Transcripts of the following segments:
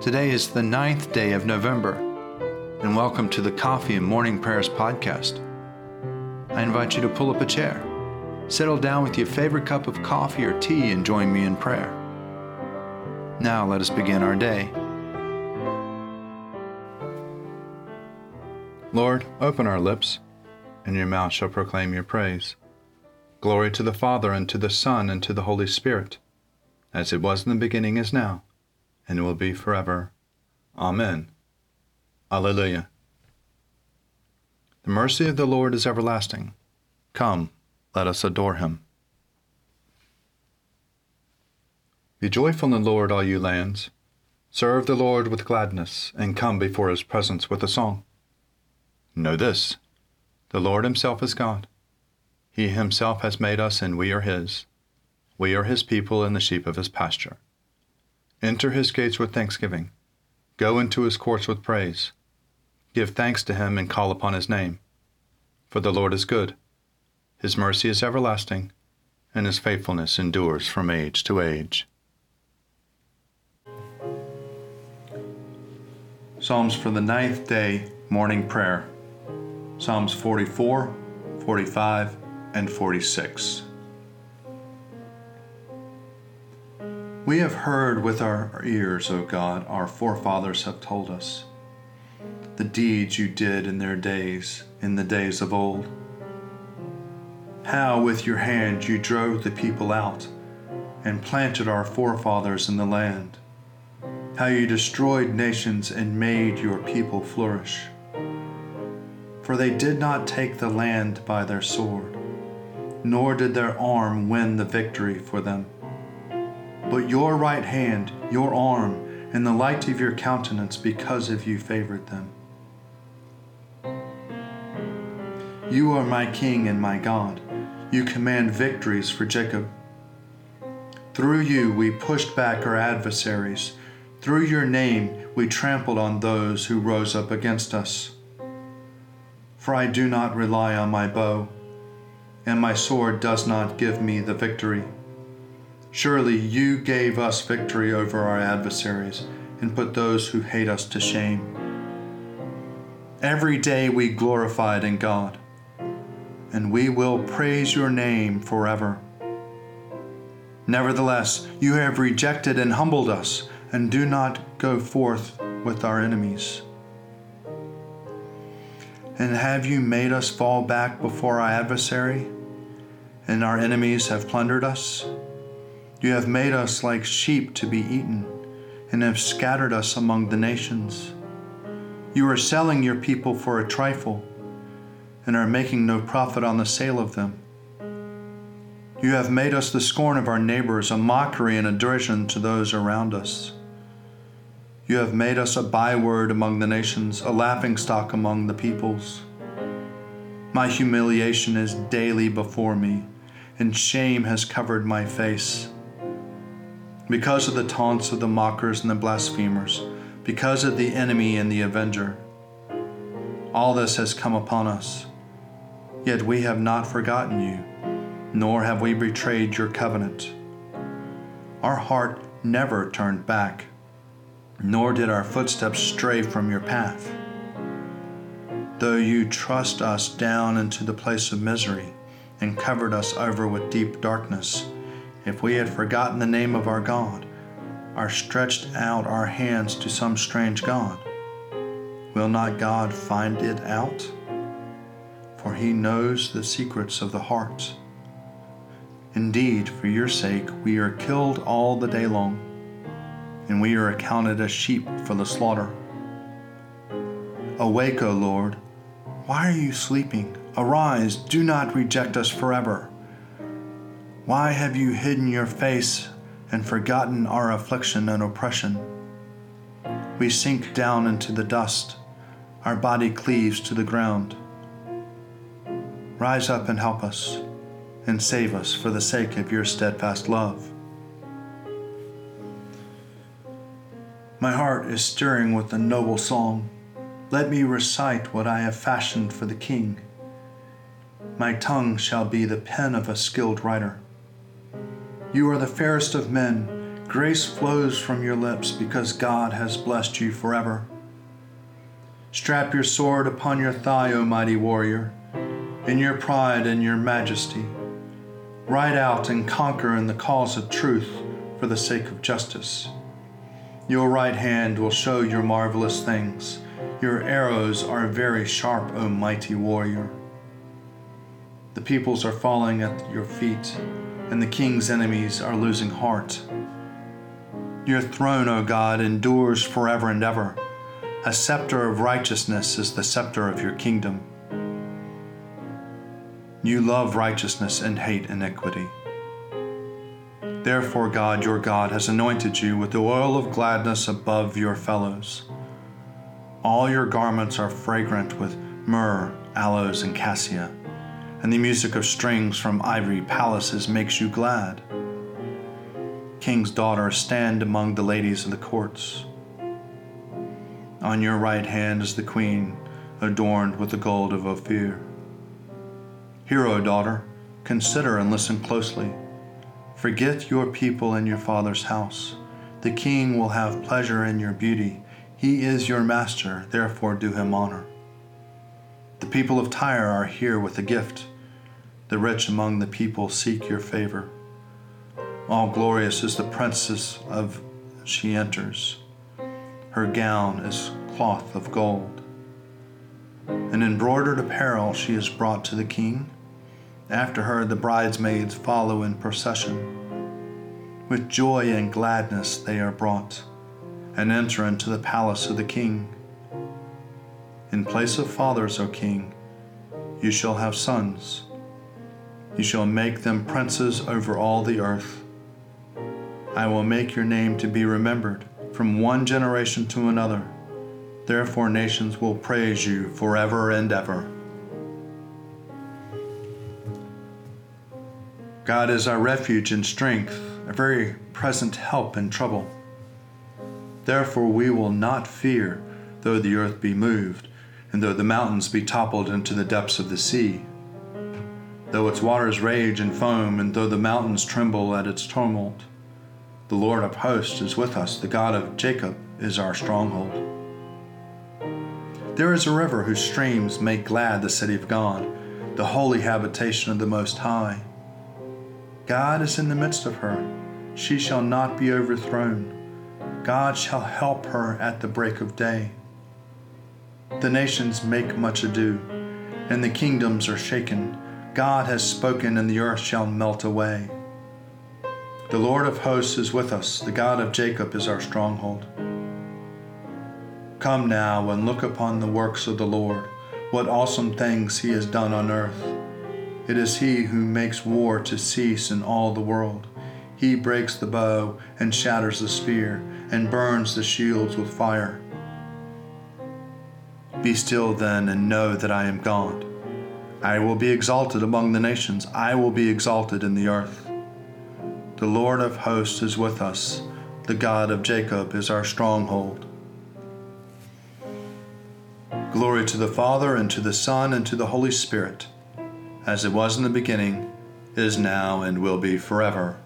Today is the ninth day of November, and welcome to the Coffee and Morning Prayers podcast. I invite you to pull up a chair, settle down with your favorite cup of coffee or tea, and join me in prayer. Now let us begin our day. Lord, open our lips, and your mouth shall proclaim your praise. Glory to the Father, and to the Son, and to the Holy Spirit, as it was in the beginning, is now, and will be forever. Amen. Alleluia. The mercy of the Lord is everlasting. Come, let us adore him. Be joyful in the Lord, all you lands. Serve the Lord with gladness, and come before his presence with a song. Know this the Lord himself is God. He himself has made us, and we are his. We are his people and the sheep of his pasture. Enter his gates with thanksgiving. Go into his courts with praise. Give thanks to him and call upon his name. For the Lord is good. His mercy is everlasting, and his faithfulness endures from age to age. Psalms for the ninth day morning prayer. Psalms 44, 45, and 46. We have heard with our ears, O God, our forefathers have told us, the deeds you did in their days, in the days of old. How with your hand you drove the people out and planted our forefathers in the land. How you destroyed nations and made your people flourish. For they did not take the land by their sword nor did their arm win the victory for them. But your right hand, your arm, and the light of your countenance because of you favored them. You are my King and my God. You command victories for Jacob. Through you we pushed back our adversaries. Through your name we trampled on those who rose up against us. For I do not rely on my bow and my sword does not give me the victory. Surely you gave us victory over our adversaries and put those who hate us to shame. Every day we glorified in God, and we will praise your name forever. Nevertheless, you have rejected and humbled us, and do not go forth with our enemies. And have you made us fall back before our adversary? and our enemies have plundered us. You have made us like sheep to be eaten, and have scattered us among the nations. You are selling your people for a trifle, and are making no profit on the sale of them. You have made us the scorn of our neighbors, a mockery and a derision to those around us. You have made us a byword among the nations, a laughingstock among the peoples. My humiliation is daily before me and shame has covered my face. Because of the taunts of the mockers and the blasphemers, because of the enemy and the avenger, all this has come upon us. Yet we have not forgotten you, nor have we betrayed your covenant. Our heart never turned back, nor did our footsteps stray from your path. Though you trust us down into the place of misery, and covered us over with deep darkness. If we had forgotten the name of our God, or stretched out our hands to some strange God, will not God find it out? For he knows the secrets of the heart. Indeed, for your sake, we are killed all the day long, and we are accounted as sheep for the slaughter. Awake, O Lord, why are you sleeping? Arise, do not reject us forever. Why have you hidden your face and forgotten our affliction and oppression? We sink down into the dust, our body cleaves to the ground. Rise up and help us, and save us for the sake of your steadfast love. My heart is stirring with a noble song. Let me recite what I have fashioned for the King. My tongue shall be the pen of a skilled writer. You are the fairest of men, Grace flows from your lips because God has blessed you forever. Strap your sword upon your thigh, O mighty warrior, in your pride and your majesty. Ride out and conquer in the cause of truth for the sake of justice. Your right hand will show your marvelous things. Your arrows are very sharp, O mighty warrior. The peoples are falling at your feet, and the king's enemies are losing heart. Your throne, O God, endures forever and ever. A scepter of righteousness is the scepter of your kingdom. You love righteousness and hate iniquity. Therefore, God, your God, has anointed you with the oil of gladness above your fellows. All your garments are fragrant with myrrh, aloes, and cassia, and the music of strings from ivory palaces makes you glad. King's daughter, stand among the ladies of the courts. On your right hand is the queen, adorned with the gold of Ophir. Hear, O daughter, consider and listen closely. Forget your people and your father's house. The king will have pleasure in your beauty. He is your master, therefore do him honor. The people of Tyre are here with a gift. The rich among the people seek your favor. All glorious is the princess of she enters. Her gown is cloth of gold. An embroidered apparel she is brought to the king. After her, the bridesmaids follow in procession. With joy and gladness they are brought and enter into the palace of the king. In place of fathers, O king, you shall have sons. You shall make them princes over all the earth. I will make your name to be remembered from one generation to another. Therefore, nations will praise you forever and ever. God is our refuge and strength, a very present help in trouble. Therefore, we will not fear, though the earth be moved, and though the mountains be toppled into the depths of the sea. Though its waters rage and foam, and though the mountains tremble at its tumult. The Lord of hosts is with us, the God of Jacob is our stronghold. There is a river whose streams make glad the city of God, the holy habitation of the Most High. God is in the midst of her. She shall not be overthrown. God shall help her at the break of day. The nations make much ado, and the kingdoms are shaken. God has spoken, and the earth shall melt away. The Lord of hosts is with us, the God of Jacob is our stronghold. Come now and look upon the works of the Lord, what awesome things he has done on earth. It is he who makes war to cease in all the world. He breaks the bow and shatters the spear and burns the shields with fire. Be still then and know that I am God. I will be exalted among the nations, I will be exalted in the earth. The Lord of hosts is with us, the God of Jacob is our stronghold. Glory to the Father, and to the Son, and to the Holy Spirit as it was in the beginning, is now, and will be forever.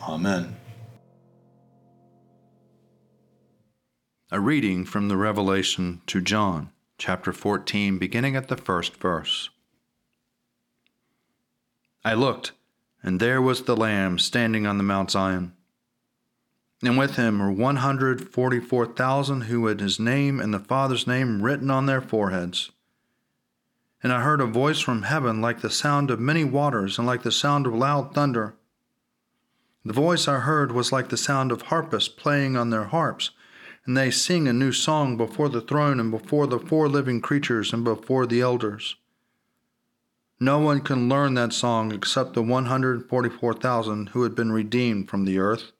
Amen. A reading from the Revelation to John, chapter 14, beginning at the first verse. I looked, and there was the Lamb standing on the Mount Zion. And with him were 144,000 who had his name and the Father's name written on their foreheads. And I heard a voice from heaven like the sound of many waters and like the sound of loud thunder. The voice I heard was like the sound of harpists playing on their harps, and they sing a new song before the throne and before the four living creatures and before the elders. No one can learn that song except the 144,000 who had been redeemed from the earth.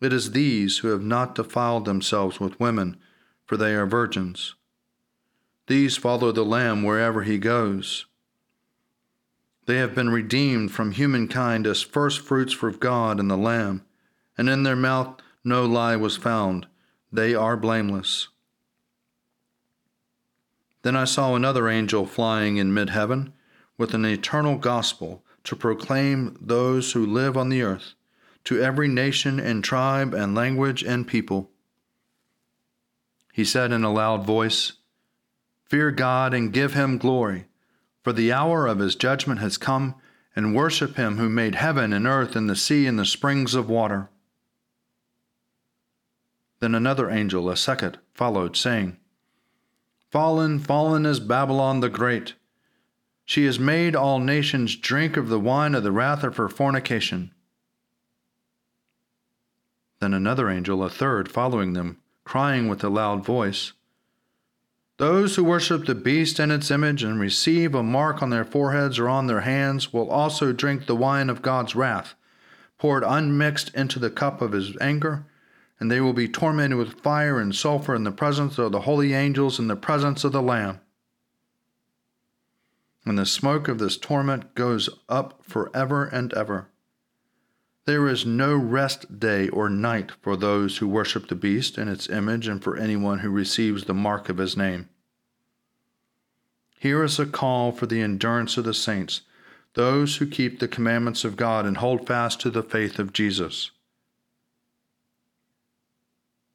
It is these who have not defiled themselves with women, for they are virgins. These follow the Lamb wherever he goes. They have been redeemed from humankind as first fruits for God and the Lamb, and in their mouth no lie was found. They are blameless. Then I saw another angel flying in mid heaven with an eternal gospel to proclaim those who live on the earth, to every nation and tribe and language and people. He said in a loud voice, Fear God and give him glory, for the hour of his judgment has come, and worship him who made heaven and earth and the sea and the springs of water. Then another angel, a second, followed, saying, Fallen, fallen is Babylon the Great. She has made all nations drink of the wine of the wrath of her fornication. Then another angel, a third, following them, crying with a loud voice, Those who worship the beast and its image and receive a mark on their foreheads or on their hands will also drink the wine of God's wrath, poured unmixed into the cup of his anger, and they will be tormented with fire and sulfur in the presence of the holy angels in the presence of the Lamb. And the smoke of this torment goes up forever and ever. There is no rest day or night for those who worship the beast and its image, and for anyone who receives the mark of his name. Here is a call for the endurance of the saints, those who keep the commandments of God and hold fast to the faith of Jesus.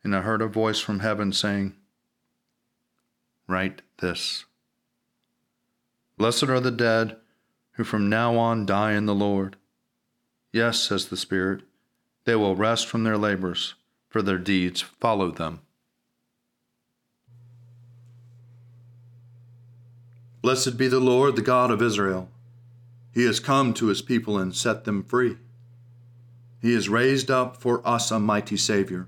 And I heard a voice from heaven saying, Write this Blessed are the dead who from now on die in the Lord. Yes, says the Spirit, they will rest from their labors, for their deeds follow them. Blessed be the Lord, the God of Israel. He has come to his people and set them free. He has raised up for us a mighty Savior,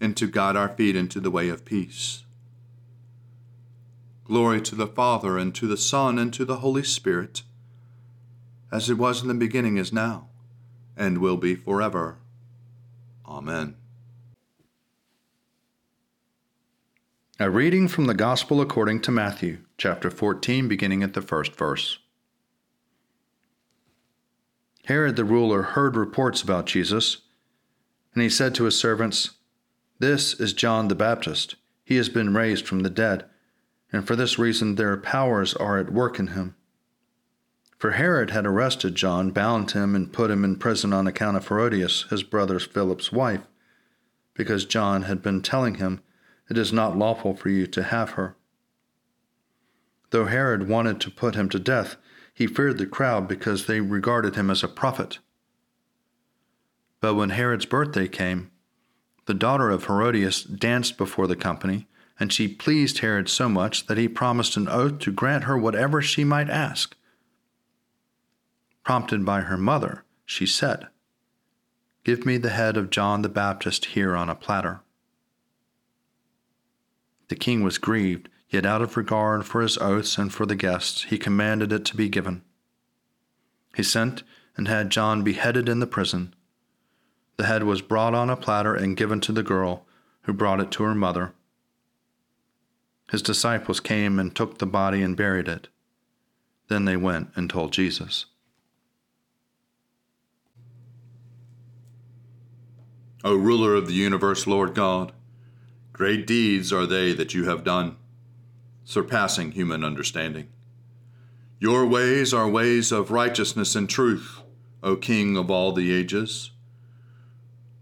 and to guide our feet into the way of peace. Glory to the Father, and to the Son, and to the Holy Spirit, as it was in the beginning, is now and will be forever. Amen. A reading from the Gospel according to Matthew, chapter 14, beginning at the first verse. Herod the ruler heard reports about Jesus, and he said to his servants, This is John the Baptist. He has been raised from the dead, and for this reason their powers are at work in him. For Herod had arrested John, bound him, and put him in prison on account of Herodias, his brother Philip's wife, because John had been telling him, It is not lawful for you to have her. Though Herod wanted to put him to death, he feared the crowd because they regarded him as a prophet. But when Herod's birthday came, the daughter of Herodias danced before the company, and she pleased Herod so much that he promised an oath to grant her whatever she might ask. Prompted by her mother, she said, Give me the head of John the Baptist here on a platter. The king was grieved, yet out of regard for his oaths and for the guests, he commanded it to be given. He sent and had John beheaded in the prison. The head was brought on a platter and given to the girl, who brought it to her mother. His disciples came and took the body and buried it. Then they went and told Jesus. O ruler of the universe, Lord God, great deeds are they that you have done, surpassing human understanding. Your ways are ways of righteousness and truth, O King of all the ages.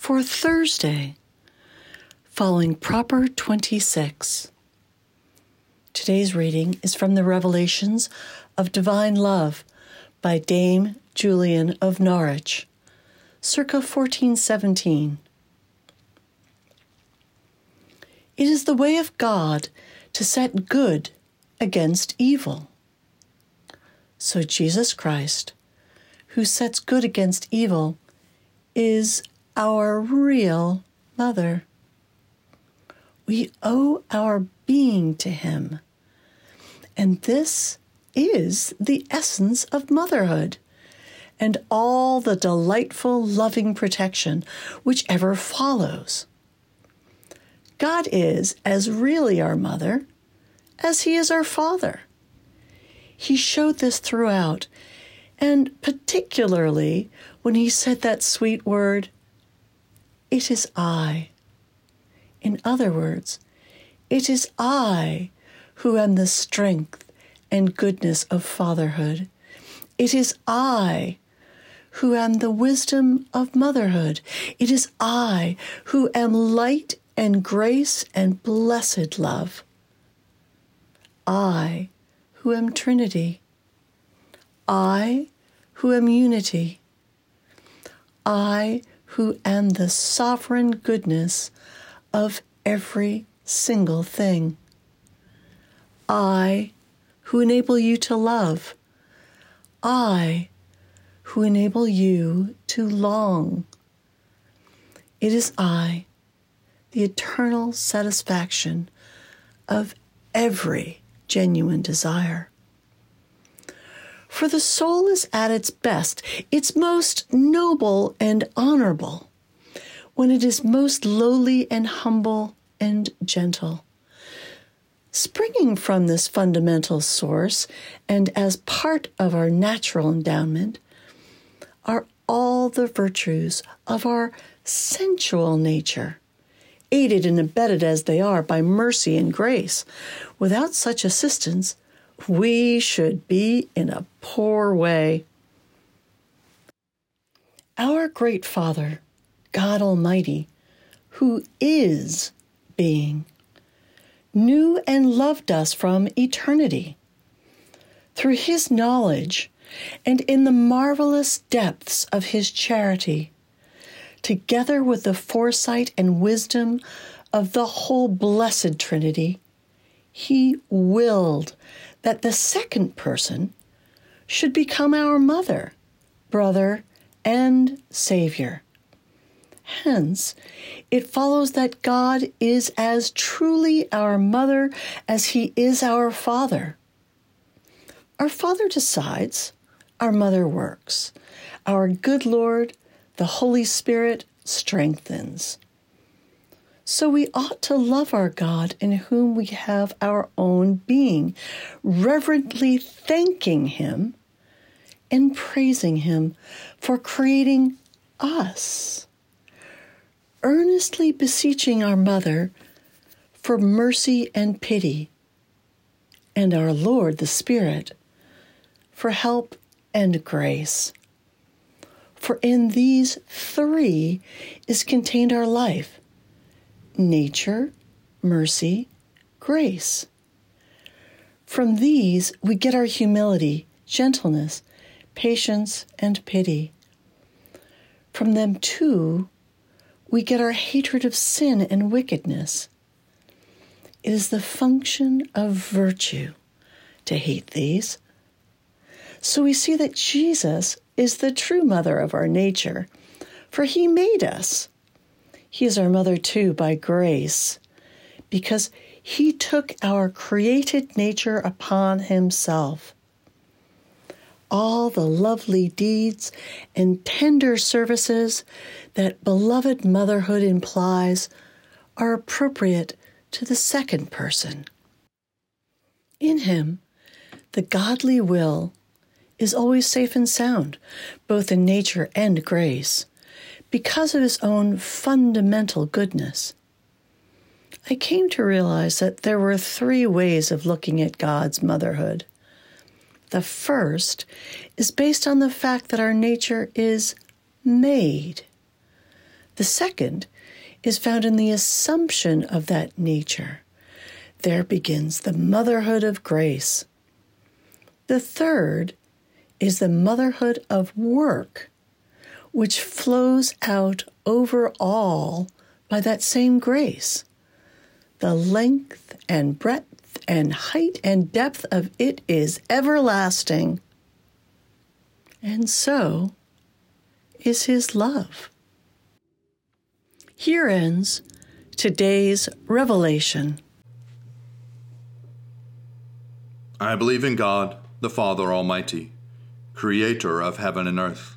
for Thursday, following Proper 26. Today's reading is from the Revelations of Divine Love by Dame Julian of Norwich, circa 1417. It is the way of God to set good against evil. So Jesus Christ, who sets good against evil, is our real mother. We owe our being to him. And this is the essence of motherhood and all the delightful, loving protection which ever follows. God is as really our mother as He is our Father. He showed this throughout, and particularly when He said that sweet word, It is I. In other words, it is I who am the strength and goodness of fatherhood. It is I who am the wisdom of motherhood. It is I who am light and grace and blessed love. I, who am Trinity. I, who am unity. I, who am the sovereign goodness of every single thing. I, who enable you to love. I, who enable you to long. It is I the eternal satisfaction of every genuine desire. For the soul is at its best, its most noble and honorable, when it is most lowly and humble and gentle. Springing from this fundamental source and as part of our natural endowment are all the virtues of our sensual nature aided and abetted as they are by mercy and grace. Without such assistance, we should be in a poor way. Our great Father, God Almighty, who is being, knew and loved us from eternity. Through his knowledge and in the marvelous depths of his charity, together with the foresight and wisdom of the whole blessed Trinity, he willed that the second person should become our mother, brother, and Savior. Hence, it follows that God is as truly our mother as he is our father. Our father decides, our mother works. Our good Lord the Holy Spirit strengthens. So we ought to love our God in whom we have our own being, reverently thanking Him and praising Him for creating us, earnestly beseeching our Mother for mercy and pity, and our Lord the Spirit for help and grace. For in these three is contained our life nature, mercy, grace. From these we get our humility, gentleness, patience, and pity. From them, too, we get our hatred of sin and wickedness. It is the function of virtue to hate these. So we see that Jesus is the true mother of our nature, for he made us. He is our mother too by grace, because he took our created nature upon himself. All the lovely deeds and tender services that beloved motherhood implies are appropriate to the second person. In him, the godly will is always safe and sound, both in nature and grace, because of his own fundamental goodness. I came to realize that there were three ways of looking at God's motherhood. The first is based on the fact that our nature is made. The second is found in the assumption of that nature. There begins the motherhood of grace. The third is the motherhood of work, which flows out over all by that same grace. The length and breadth and height and depth of it is everlasting. And so is his love. Here ends today's revelation. I believe in God, the Father Almighty, creator of heaven and earth.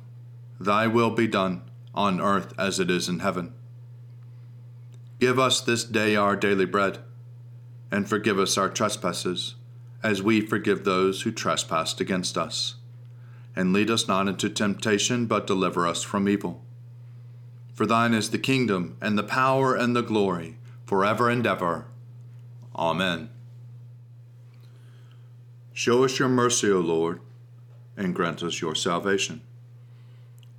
thy will be done, on earth as it is in heaven. Give us this day our daily bread, and forgive us our trespasses, as we forgive those who trespass against us. And lead us not into temptation, but deliver us from evil. For thine is the kingdom, and the power, and the glory, forever and ever. Amen. Show us your mercy, O Lord, and grant us your salvation.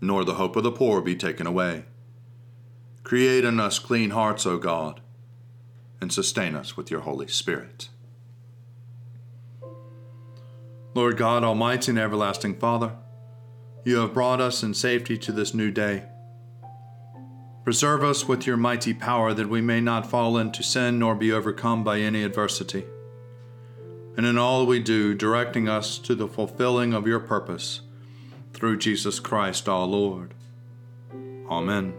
nor the hope of the poor be taken away. Create in us clean hearts, O God, and sustain us with your Holy Spirit. Lord God, Almighty and everlasting Father, you have brought us in safety to this new day. Preserve us with your mighty power that we may not fall into sin nor be overcome by any adversity. And in all we do, directing us to the fulfilling of your purpose through Jesus Christ our Lord. Amen.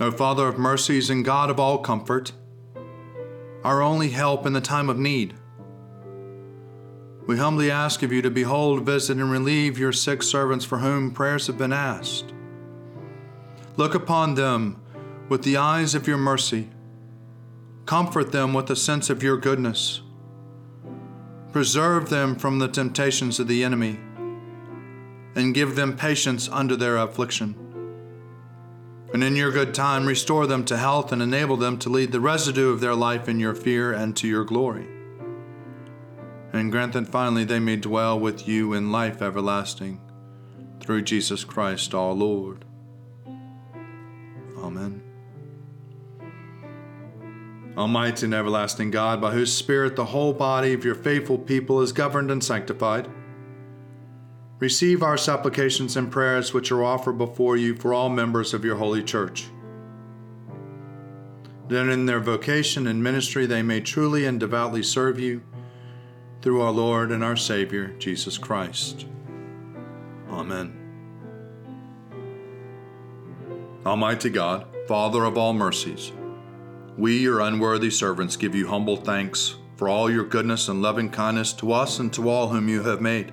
O Father of mercies and God of all comfort, our only help in the time of need, we humbly ask of you to behold, visit, and relieve your sick servants for whom prayers have been asked Look upon them with the eyes of your mercy. Comfort them with a sense of your goodness. Preserve them from the temptations of the enemy, and give them patience under their affliction. And in your good time, restore them to health and enable them to lead the residue of their life in your fear and to your glory. And grant that finally they may dwell with you in life everlasting, through Jesus Christ our Lord. Amen. Almighty and everlasting God, by whose Spirit the whole body of your faithful people is governed and sanctified, receive our supplications and prayers which are offered before you for all members of your holy church. That in their vocation and ministry they may truly and devoutly serve you through our Lord and our Savior, Jesus Christ. Amen. Almighty God, Father of all mercies, we, your unworthy servants, give you humble thanks for all your goodness and loving kindness to us and to all whom you have made.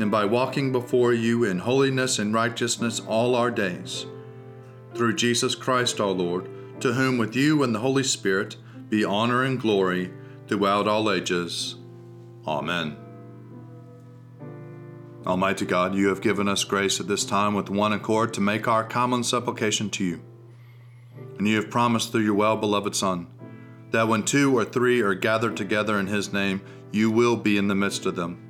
and by walking before you in holiness and righteousness all our days. Through Jesus Christ our Lord, to whom with you and the Holy Spirit be honor and glory throughout all ages. Amen. Almighty God, you have given us grace at this time with one accord to make our common supplication to you. And you have promised through your well beloved Son that when two or three are gathered together in his name, you will be in the midst of them.